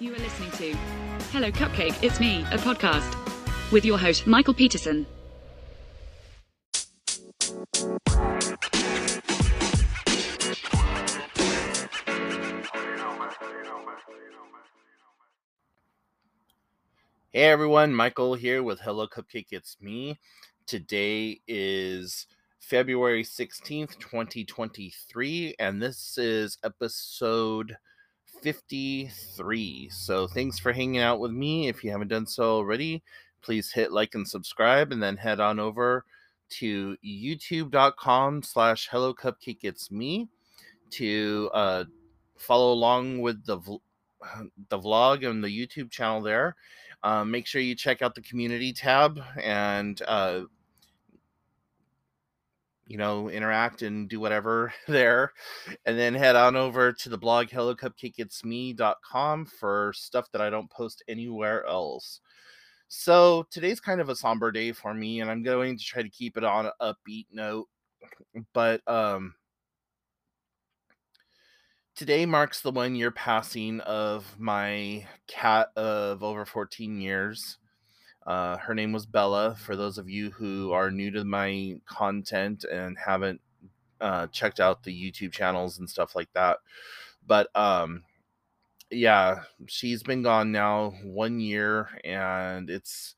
You are listening to Hello Cupcake, It's Me, a podcast with your host, Michael Peterson. Hey everyone, Michael here with Hello Cupcake It's Me. Today is February 16th, 2023, and this is episode 53. So thanks for hanging out with me. If you haven't done so already, please hit like and subscribe and then head on over to youtube.com slash hello cupcake it's me to uh, follow along with the the vlog and the youtube channel there um, make sure you check out the community tab and uh, you know, interact and do whatever there. And then head on over to the blog hellocupcakeitsme.com for stuff that I don't post anywhere else. So today's kind of a somber day for me, and I'm going to try to keep it on an upbeat note. But um today marks the one year passing of my cat of over 14 years. Uh, her name was Bella. For those of you who are new to my content and haven't uh, checked out the YouTube channels and stuff like that, but um, yeah, she's been gone now one year, and it's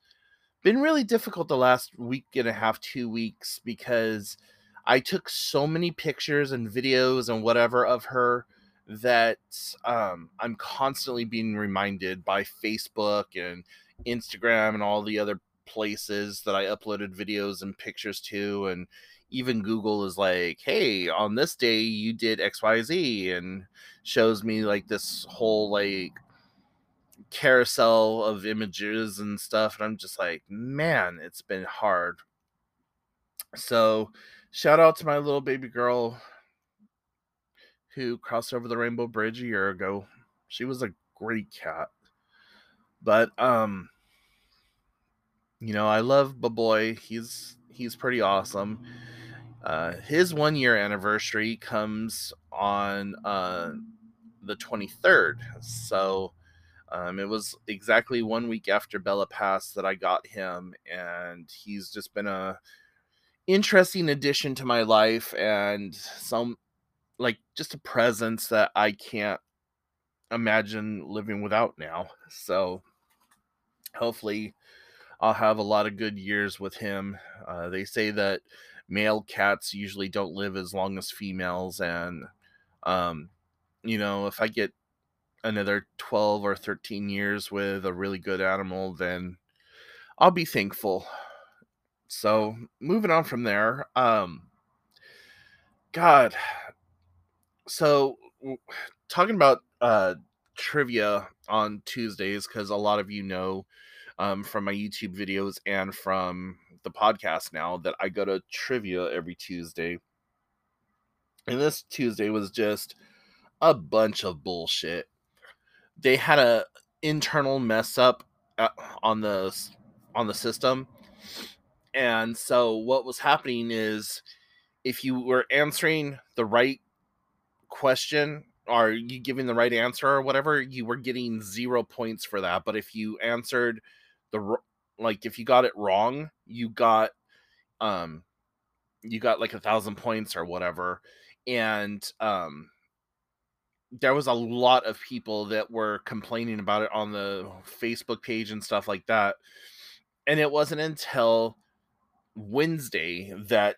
been really difficult the last week and a half, two weeks, because I took so many pictures and videos and whatever of her that um, I'm constantly being reminded by Facebook and Instagram and all the other places that I uploaded videos and pictures to. And even Google is like, hey, on this day you did XYZ and shows me like this whole like carousel of images and stuff. And I'm just like, man, it's been hard. So shout out to my little baby girl who crossed over the Rainbow Bridge a year ago. She was a great cat. But um you know, I love Baboy. He's he's pretty awesome. Uh, his one year anniversary comes on uh, the 23rd. So um, it was exactly one week after Bella passed that I got him, and he's just been a interesting addition to my life and some like just a presence that I can't imagine living without now. So hopefully I'll have a lot of good years with him. Uh, they say that male cats usually don't live as long as females, and um, you know, if I get another 12 or 13 years with a really good animal, then I'll be thankful. So, moving on from there, um, God, so talking about uh, trivia on Tuesdays, because a lot of you know um, from my YouTube videos and from the podcast now that I go to trivia every Tuesday. And this Tuesday was just a bunch of bullshit. They had a internal mess up uh, on the on the system. And so what was happening is if you were answering the right question or you giving the right answer or whatever, you were getting 0 points for that. But if you answered the like if you got it wrong, you got um you got like a thousand points or whatever. And um there was a lot of people that were complaining about it on the Facebook page and stuff like that. And it wasn't until Wednesday that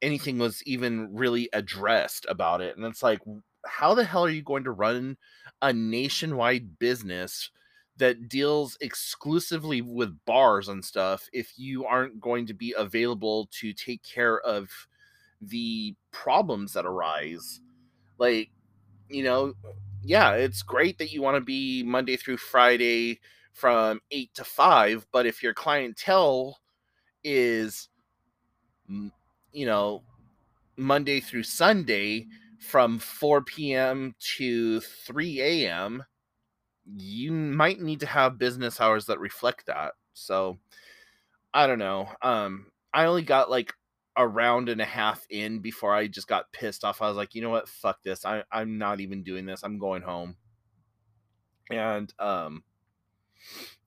anything was even really addressed about it. And it's like, how the hell are you going to run a nationwide business that deals exclusively with bars and stuff if you aren't going to be available to take care of the problems that arise like you know yeah it's great that you want to be monday through friday from 8 to 5 but if your clientele is you know monday through sunday from 4 p.m to 3 a.m you might need to have business hours that reflect that. So I don't know. Um, I only got like a round and a half in before I just got pissed off. I was like, you know what? Fuck this. I, I'm not even doing this. I'm going home. And um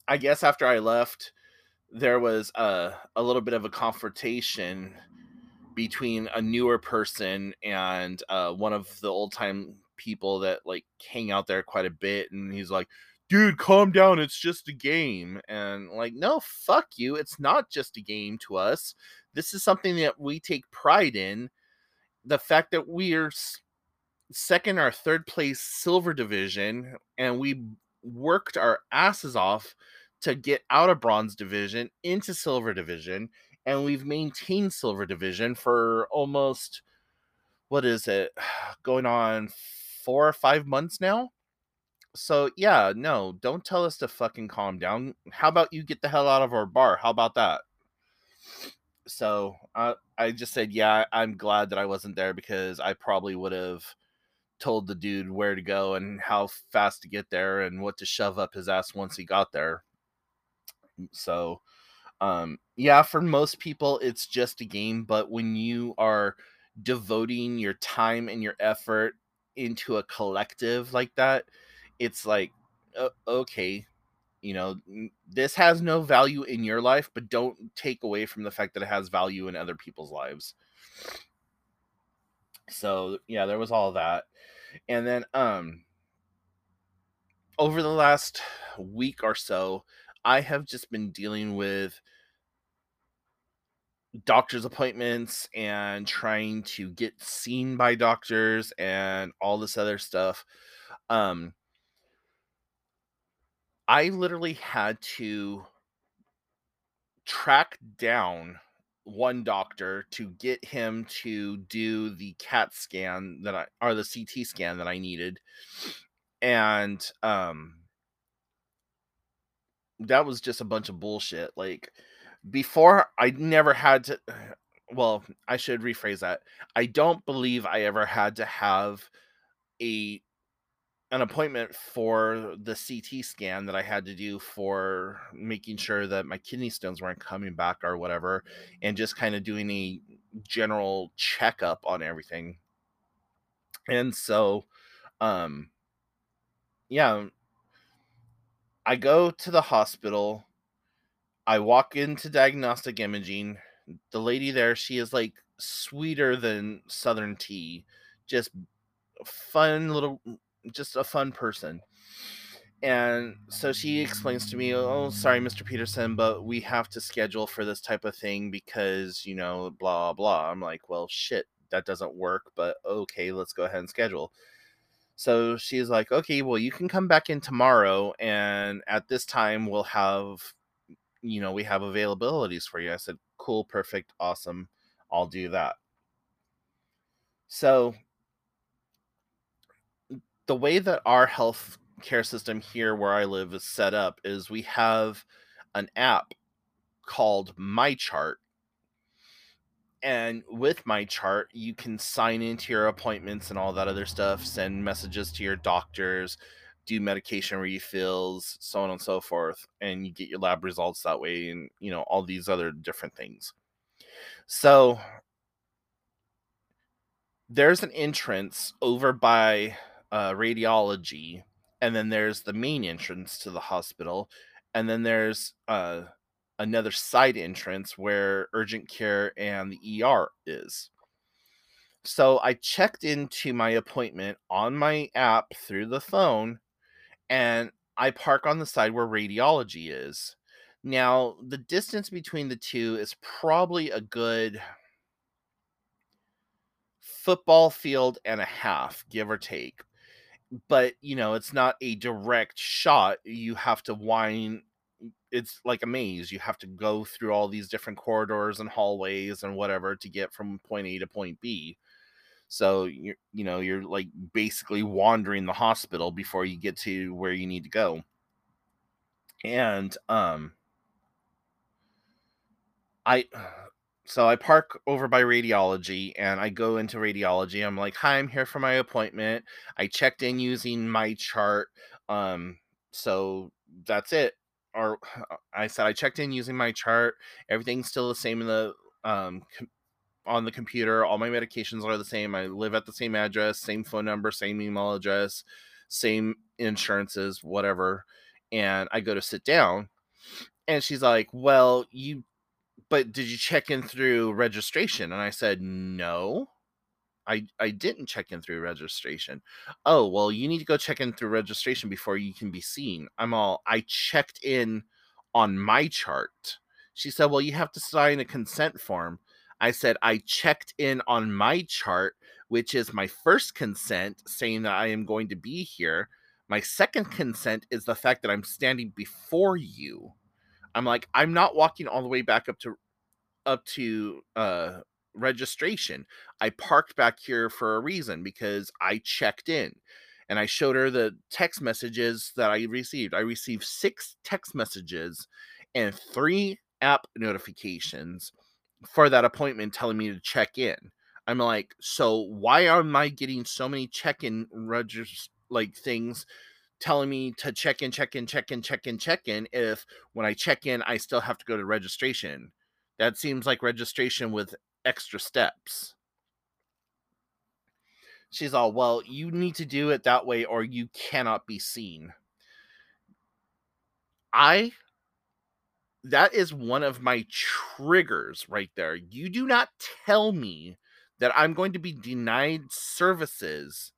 I guess after I left, there was a a little bit of a confrontation between a newer person and uh, one of the old time people that like hang out there quite a bit, and he's like, "Dude, calm down. It's just a game." And like, no, fuck you. It's not just a game to us. This is something that we take pride in. The fact that we are second or third place silver division, and we worked our asses off to get out of bronze division into silver division and we've maintained silver division for almost what is it going on four or five months now. So yeah no don't tell us to fucking calm down. How about you get the hell out of our bar? How about that? So uh, i just said yeah i'm glad that i wasn't there because i probably would have told the dude where to go and how fast to get there and what to shove up his ass once he got there. So, um, yeah, for most people, it's just a game. But when you are devoting your time and your effort into a collective like that, it's like, uh, okay, you know, this has no value in your life, but don't take away from the fact that it has value in other people's lives. So, yeah, there was all that. And then, um, over the last week or so, I have just been dealing with doctor's appointments and trying to get seen by doctors and all this other stuff. Um, I literally had to track down one doctor to get him to do the CAT scan that I or the CT scan that I needed. And um that was just a bunch of bullshit. Like before, I never had to. Well, I should rephrase that. I don't believe I ever had to have a an appointment for the CT scan that I had to do for making sure that my kidney stones weren't coming back or whatever, and just kind of doing a general checkup on everything. And so, um, yeah, I go to the hospital. I walk into diagnostic imaging. The lady there, she is like sweeter than Southern tea. Just fun little, just a fun person. And so she explains to me, Oh, sorry, Mr. Peterson, but we have to schedule for this type of thing because, you know, blah, blah. I'm like, Well, shit, that doesn't work, but okay, let's go ahead and schedule. So she's like, okay, well, you can come back in tomorrow, and at this time, we'll have, you know, we have availabilities for you. I said, cool, perfect, awesome. I'll do that. So, the way that our health care system here where I live is set up is we have an app called My Chart. and with My Chart, you can sign into your appointments and all that other stuff send messages to your doctors do medication refills so on and so forth and you get your lab results that way and you know all these other different things so there's an entrance over by uh, radiology and then there's the main entrance to the hospital and then there's uh, another side entrance where urgent care and the ER is. So I checked into my appointment on my app through the phone and I park on the side where radiology is. Now, the distance between the two is probably a good football field and a half, give or take. But, you know, it's not a direct shot. You have to wind it's like a maze. You have to go through all these different corridors and hallways and whatever to get from point A to point B. So you you know you're like basically wandering the hospital before you get to where you need to go. And um I so I park over by radiology and I go into radiology. I'm like, "Hi, I'm here for my appointment. I checked in using my chart." Um so that's it or I said I checked in using my chart. Everything's still the same in the um on the computer. All my medications are the same. I live at the same address, same phone number, same email address, same insurances, whatever. And I go to sit down, and she's like, Well, you, but did you check in through registration? And I said, No. I, I didn't check in through registration. Oh, well, you need to go check in through registration before you can be seen. I'm all, I checked in on my chart. She said, Well, you have to sign a consent form. I said, I checked in on my chart, which is my first consent saying that I am going to be here. My second consent is the fact that I'm standing before you. I'm like, I'm not walking all the way back up to up to uh registration. I parked back here for a reason because I checked in and I showed her the text messages that I received. I received six text messages and three app notifications for that appointment telling me to check in. I'm like, so why am I getting so many check-in regist- like things telling me to check in, check in, check in, check in, check in if when I check in I still have to go to registration? That seems like registration with extra steps. She's all, well, you need to do it that way or you cannot be seen. I that is one of my triggers right there. You do not tell me that I'm going to be denied services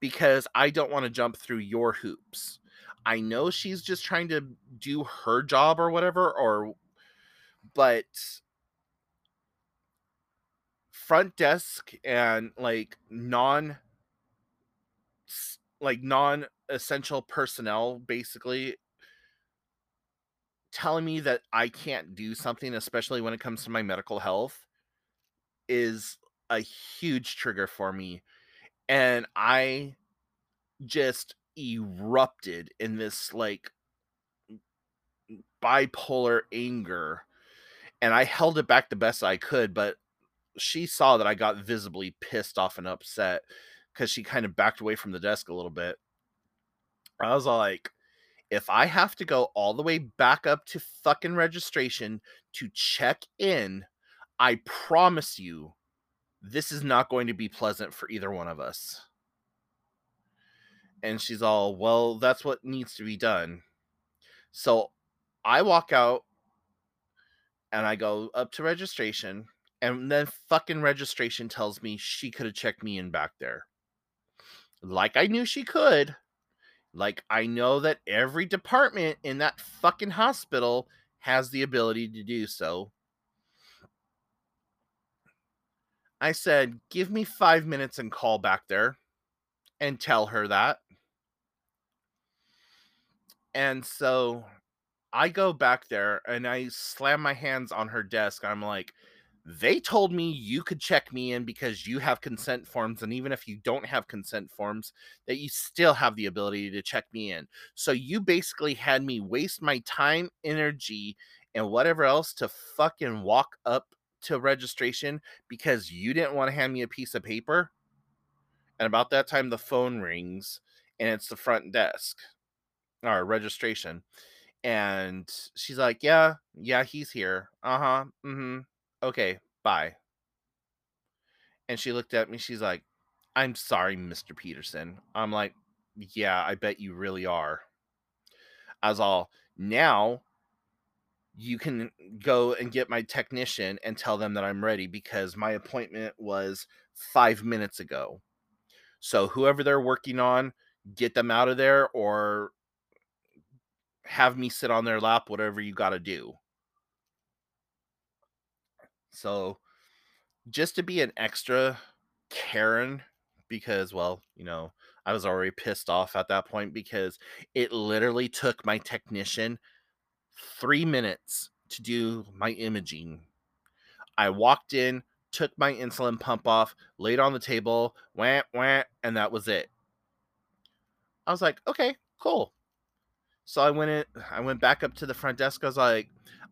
because I don't want to jump through your hoops. I know she's just trying to do her job or whatever or but front desk and like non like non essential personnel basically telling me that I can't do something, especially when it comes to my medical health, is a huge trigger for me. And I just erupted in this like bipolar anger. And I held it back the best I could, but she saw that I got visibly pissed off and upset because she kind of backed away from the desk a little bit. I was like, if I have to go all the way back up to fucking registration to check in, I promise you, this is not going to be pleasant for either one of us. And she's all, well, that's what needs to be done. So I walk out and I go up to registration, and then fucking registration tells me she could have checked me in back there. Like I knew she could. Like, I know that every department in that fucking hospital has the ability to do so. I said, give me five minutes and call back there and tell her that. And so I go back there and I slam my hands on her desk. I'm like, they told me you could check me in because you have consent forms and even if you don't have consent forms that you still have the ability to check me in. So you basically had me waste my time energy and whatever else to fucking walk up to registration because you didn't want to hand me a piece of paper? And about that time the phone rings and it's the front desk or registration and she's like yeah yeah he's here. Uh-huh mm-hmm okay, bye. And she looked at me. She's like, I'm sorry, Mr. Peterson. I'm like, yeah, I bet you really are. As all, now you can go and get my technician and tell them that I'm ready because my appointment was five minutes ago. So whoever they're working on, get them out of there or have me sit on their lap, whatever you got to do. So just to be an extra Karen, because, well, you know, I was already pissed off at that point because it literally took my technician three minutes to do my imaging. I walked in, took my insulin pump off, laid on the table, went, went, and that was it. I was like, okay, cool. So I went in, I went back up to the front desk. I was like,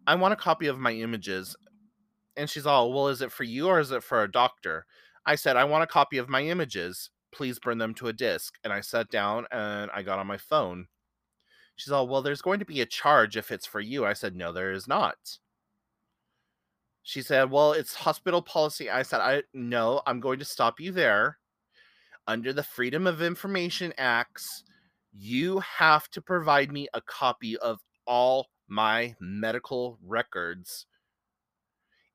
I want a copy of my images and she's all, Well, is it for you or is it for a doctor? I said, I want a copy of my images. Please burn them to a disk. And I sat down and I got on my phone. She's all, Well, there's going to be a charge if it's for you. I said, No, there is not. She said, Well, it's hospital policy. I said, I no, I'm going to stop you there. under the Freedom of Information Acts, you have to provide me a copy of all my medical records.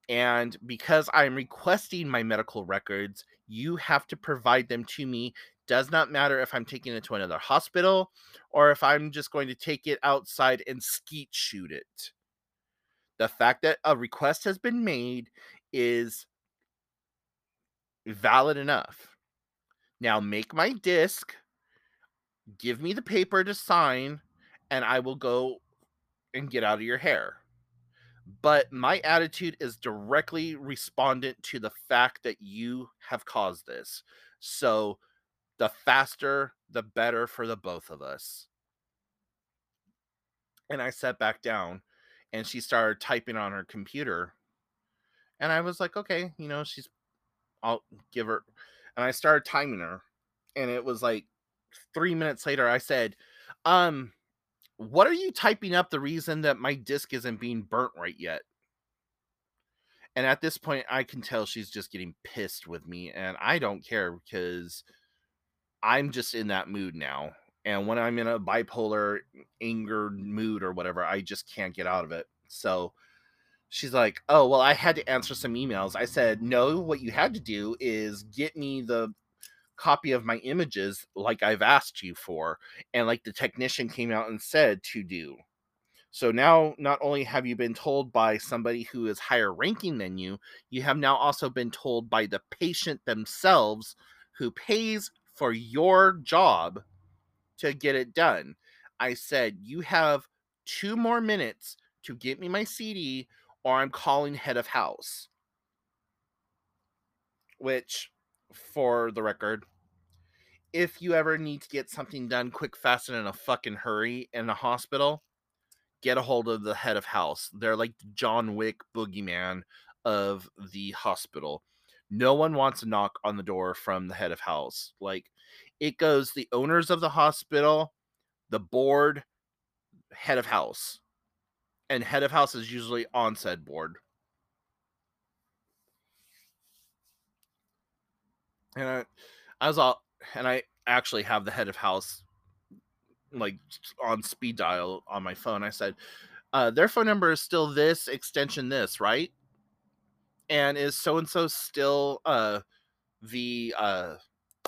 And because I'm requesting my medical records, you have to provide them to me. Does not matter if I'm taking it to another hospital or if I'm just going to take it outside and skeet shoot it. The fact that a request has been made is valid enough. Now make my disc, give me the paper to sign, and I will go and get out of your hair. But my attitude is directly respondent to the fact that you have caused this. So the faster, the better for the both of us. And I sat back down and she started typing on her computer. And I was like, okay, you know, she's, I'll give her. And I started timing her. And it was like three minutes later, I said, um, what are you typing up the reason that my disc isn't being burnt right yet? And at this point, I can tell she's just getting pissed with me. And I don't care because I'm just in that mood now. And when I'm in a bipolar angered mood or whatever, I just can't get out of it. So she's like, Oh, well, I had to answer some emails. I said, No, what you had to do is get me the copy of my images like I've asked you for, and like the technician came out and said to do. So now, not only have you been told by somebody who is higher ranking than you, you have now also been told by the patient themselves who pays for your job to get it done. I said, You have two more minutes to get me my CD, or I'm calling head of house. Which, for the record, if you ever need to get something done quick, fast, and in a fucking hurry in a hospital, get a hold of the head of house. They're like John Wick boogeyman of the hospital. No one wants a knock on the door from the head of house. Like, it goes the owners of the hospital, the board, head of house. And head of house is usually on said board. And I, I was all, and I actually have the head of house like on speed dial on my phone. I said, uh, their phone number is still this extension this, right? And is so and so still uh the uh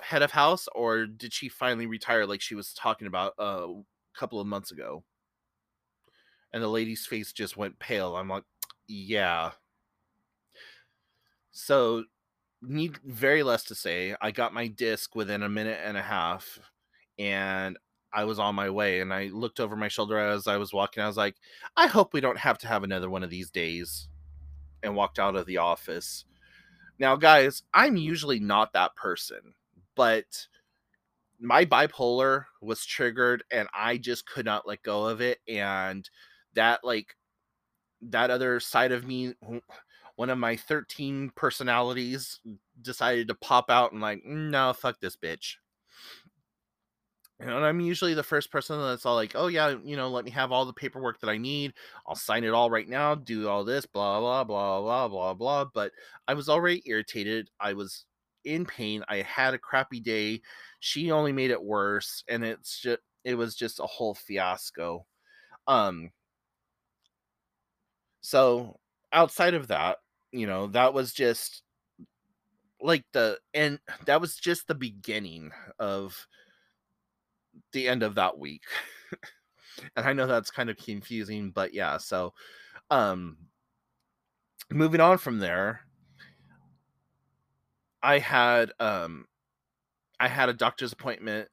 head of house or did she finally retire like she was talking about uh, a couple of months ago? And the lady's face just went pale. I'm like, yeah. So need very less to say. I got my disc within a minute and a half and I was on my way and I looked over my shoulder as I was walking. I was like, I hope we don't have to have another one of these days. And walked out of the office. Now, guys, I'm usually not that person, but my bipolar was triggered and I just could not let go of it. And that, like, that other side of me, one of my 13 personalities decided to pop out and, like, no, fuck this bitch. And I'm usually the first person that's all like, oh, yeah, you know, let me have all the paperwork that I need. I'll sign it all right now, do all this, blah, blah, blah, blah, blah, blah. But I was already irritated. I was in pain. I had a crappy day. She only made it worse. And it's just, it was just a whole fiasco. Um, so outside of that, you know, that was just like the, and that was just the beginning of, the end of that week. and I know that's kind of confusing, but yeah, so um moving on from there, I had um I had a doctor's appointment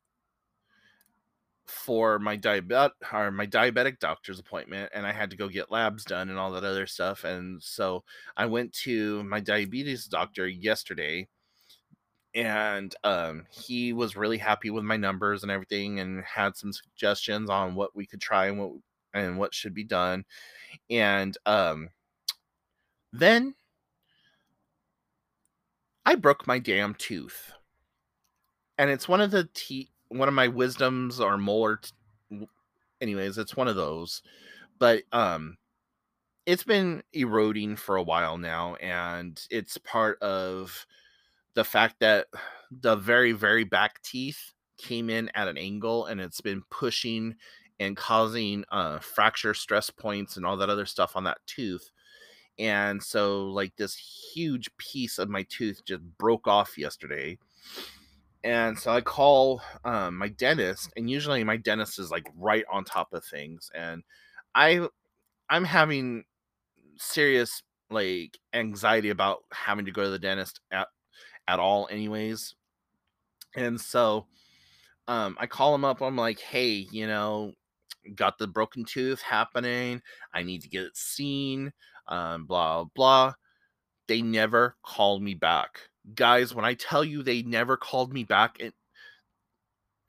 for my diabetic or my diabetic doctor's appointment and I had to go get labs done and all that other stuff and so I went to my diabetes doctor yesterday and um, he was really happy with my numbers and everything and had some suggestions on what we could try and what and what should be done and um, then i broke my damn tooth. And it's one of the teeth one of my wisdoms or molar t- anyways it's one of those but um it's been eroding for a while now and it's part of the fact that the very very back teeth came in at an angle and it's been pushing and causing uh, fracture stress points and all that other stuff on that tooth and so like this huge piece of my tooth just broke off yesterday and so i call um, my dentist and usually my dentist is like right on top of things and i i'm having serious like anxiety about having to go to the dentist at at all anyways and so um i call him up i'm like hey you know got the broken tooth happening i need to get it seen um, blah blah. They never called me back, guys. When I tell you they never called me back, and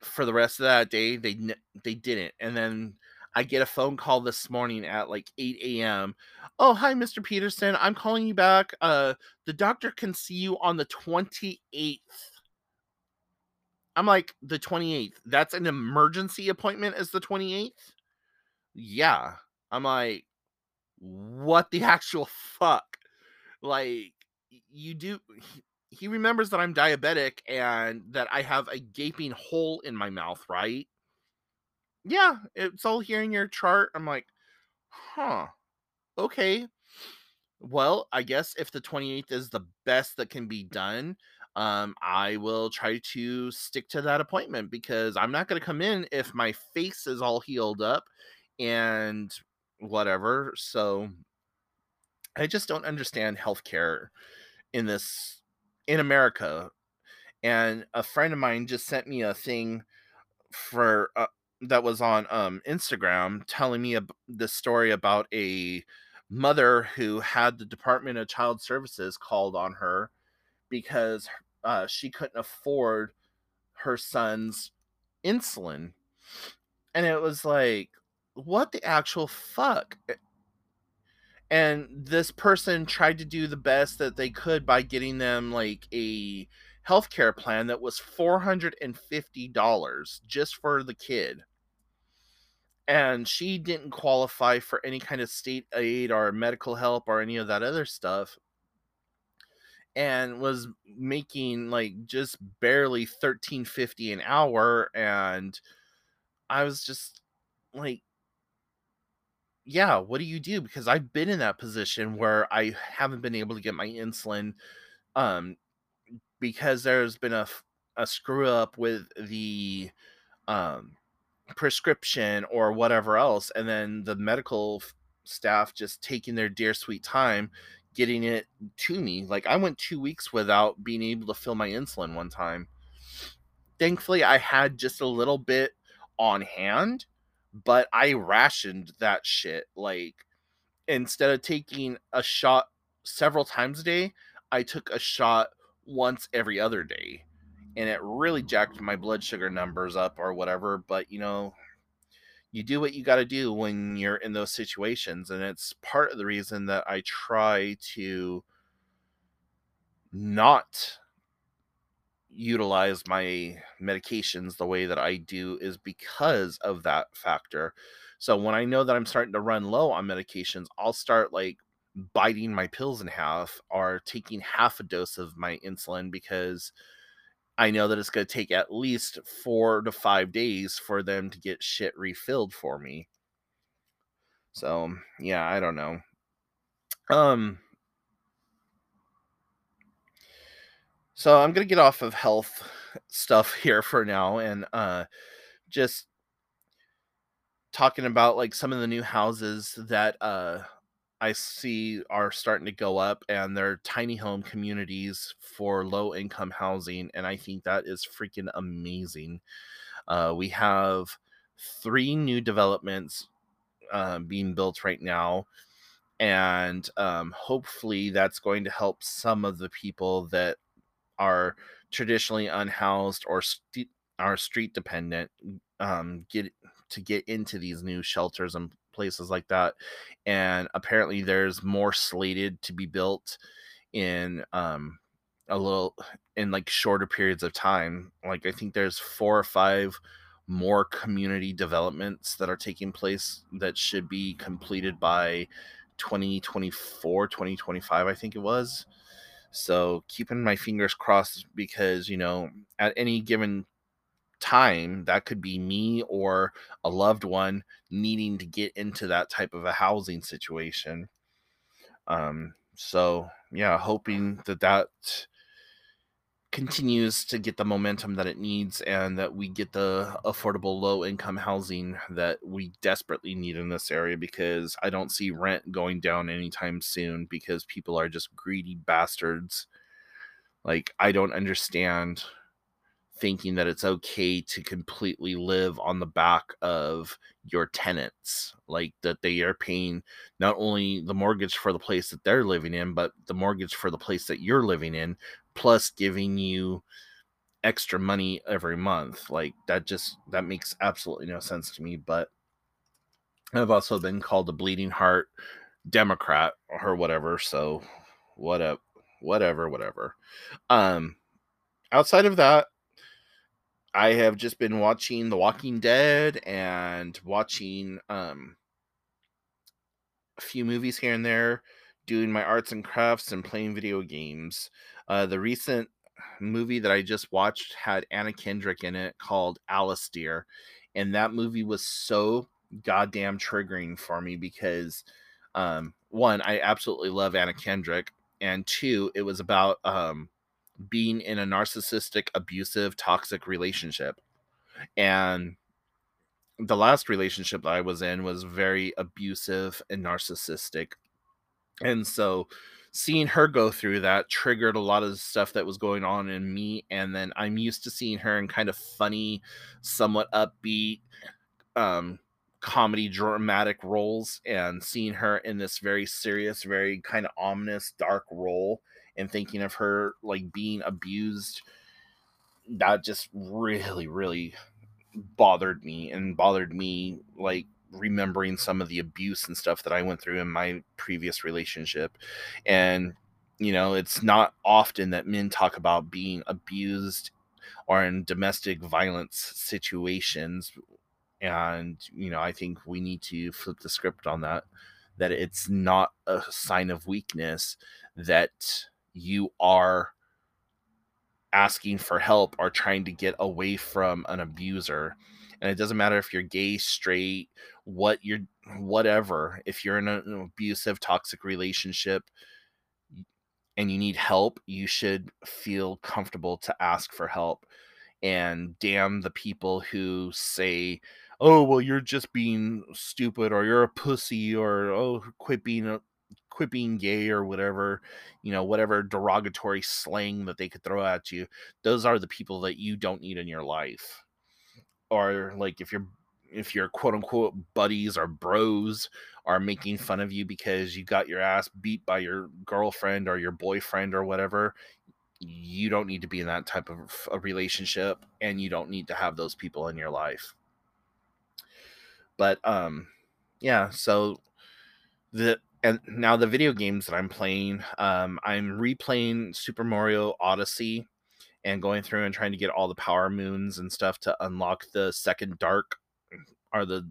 for the rest of that day, they they didn't. And then I get a phone call this morning at like 8 a.m. Oh, hi, Mr. Peterson. I'm calling you back. Uh, the doctor can see you on the 28th. I'm like, the 28th. That's an emergency appointment, is the 28th? Yeah. I'm like, what the actual fuck? Like, you do. He, remembers that I'm diabetic and that I have a gaping hole in my mouth, right? Yeah, it's all here in your chart. I'm like, huh, okay. Well, I guess if the 28th is the best that can be done, um, I will try to stick to that appointment because I'm not going to come in if my face is all healed up and whatever. So I just don't understand healthcare in this in America. And a friend of mine just sent me a thing for uh, that was on um, Instagram telling me the story about a mother who had the Department of Child Services called on her because uh, she couldn't afford her son's insulin. And it was like, what the actual fuck? And this person tried to do the best that they could by getting them like a healthcare plan that was $450 just for the kid. And she didn't qualify for any kind of state aid or medical help or any of that other stuff and was making like just barely 1350 an hour and I was just like yeah, what do you do? Because I've been in that position where I haven't been able to get my insulin um because there's been a a screw up with the um prescription or whatever else and then the medical staff just taking their dear sweet time getting it to me. Like I went 2 weeks without being able to fill my insulin one time. Thankfully I had just a little bit on hand but I rationed that shit. Like instead of taking a shot several times a day, I took a shot once every other day. And it really jacked my blood sugar numbers up or whatever. But you know, you do what you got to do when you're in those situations. And it's part of the reason that I try to not utilize my medications the way that I do is because of that factor. So when I know that I'm starting to run low on medications, I'll start like biting my pills in half or taking half a dose of my insulin because I know that it's going to take at least 4 to 5 days for them to get shit refilled for me. So, yeah, I don't know. Um So I'm gonna get off of health stuff here for now and uh just talking about like some of the new houses that uh I see are starting to go up and they're tiny home communities for low income housing and I think that is freaking amazing. Uh we have three new developments uh, being built right now and um, hopefully that's going to help some of the people that are traditionally unhoused or st- are street dependent um, get to get into these new shelters and places like that. And apparently, there's more slated to be built in um, a little in like shorter periods of time. Like I think there's four or five more community developments that are taking place that should be completed by 2024 2025 i think it was So keeping my fingers crossed because, you know, at any given time, that could be me or a loved one needing to get into that type of a housing situation. Um, so yeah, hoping that that continues to get the momentum that it needs and that we get the affordable low income housing that we desperately need in this area because I don't see rent going down anytime soon because people are just greedy bastards. Like I don't understand thinking that it's okay to completely live on the back of your tenants like that they are paying not only the mortgage for the place that they're living in but the mortgage for the place that you're living in plus giving you extra money every month like that just that makes absolutely no sense to me but i've also been called a bleeding heart democrat or whatever so what up whatever whatever. Um outside of that I have just been watching The Walking Dead and watching um, a few movies here and there, doing my arts and crafts and playing video games. Uh, the recent movie that I just watched had Anna Kendrick in it called Alice Alistair, and that movie was so goddamn triggering for me because um, one, I absolutely love Anna Kendrick, and two, it was about um, being in a narcissistic, abusive, toxic relationship. And the last relationship I was in was very abusive and narcissistic. And so seeing her go through that triggered a lot of stuff that was going on in me. And then I'm used to seeing her in kind of funny, somewhat upbeat, um, comedy dramatic roles and seeing her in this very serious very kind of ominous dark role and thinking of her like being abused that just really really bothered me and bothered me like remembering some of the abuse and stuff that I went through in my previous relationship. And you know it's not often that men talk about being abused or in domestic violence situations and you know i think we need to flip the script on that that it's not a sign of weakness that you are asking for help or trying to get away from an abuser. And it doesn't matter if you're gay straight what you're whatever if you're in an abusive toxic relationship and you need help you should feel comfortable to ask for help. And damn the people who say oh well you're just being stupid or you're a pussy or oh quit being a quit being gay or whatever, you know, whatever derogatory slang that they could throw at you, those are the people that you don't need in your life. Or like if you're if your quote unquote buddies or bros are making fun of you because you got your ass beat by your girlfriend or your boyfriend or whatever, you don't need to be in that type of a relationship and you don't need to have those people in your life. But um yeah, so the and now the video games that I'm playing, um, I'm replaying Super Mario Odyssey and going through and trying to get all the power moons and stuff to unlock the second dark or the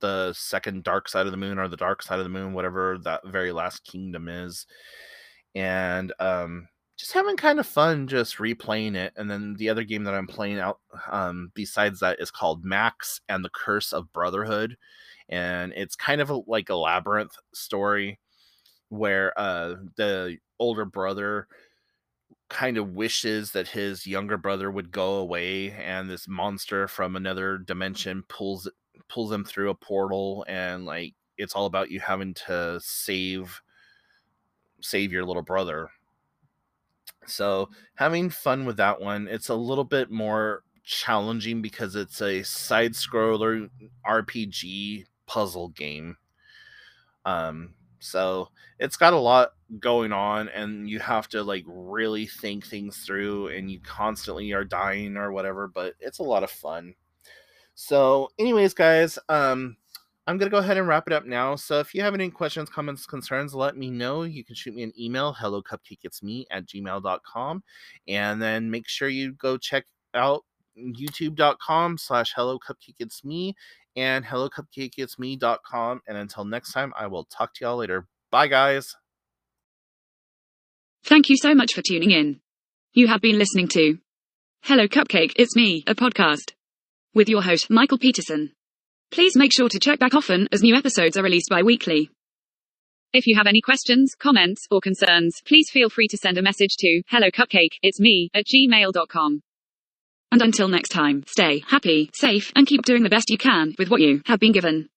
the second dark side of the moon or the dark side of the moon, whatever that very last kingdom is. And um just having kind of fun just replaying it. And then the other game that I'm playing out um besides that is called Max and the Curse of Brotherhood and it's kind of a, like a labyrinth story where uh the older brother kind of wishes that his younger brother would go away and this monster from another dimension pulls pulls him through a portal and like it's all about you having to save save your little brother. So having fun with that one it's a little bit more challenging because it's a side scroller rpg puzzle game. Um, so it's got a lot going on, and you have to like really think things through, and you constantly are dying or whatever. But it's a lot of fun. So, anyways, guys, um, I'm gonna go ahead and wrap it up now. So if you have any questions, comments, concerns, let me know. You can shoot me an email, hello cupcake it's me at gmail.com. And then make sure you go check out youtube.com slash hello cupcake it's me and hellocupcakeitsme.com. And until next time, I will talk to y'all later. Bye, guys. Thank you so much for tuning in. You have been listening to Hello Cupcake, It's Me, a podcast with your host, Michael Peterson. Please make sure to check back often as new episodes are released bi weekly. If you have any questions, comments, or concerns, please feel free to send a message to hello cupcake, it's me at gmail.com. And until next time, stay happy, safe, and keep doing the best you can with what you have been given.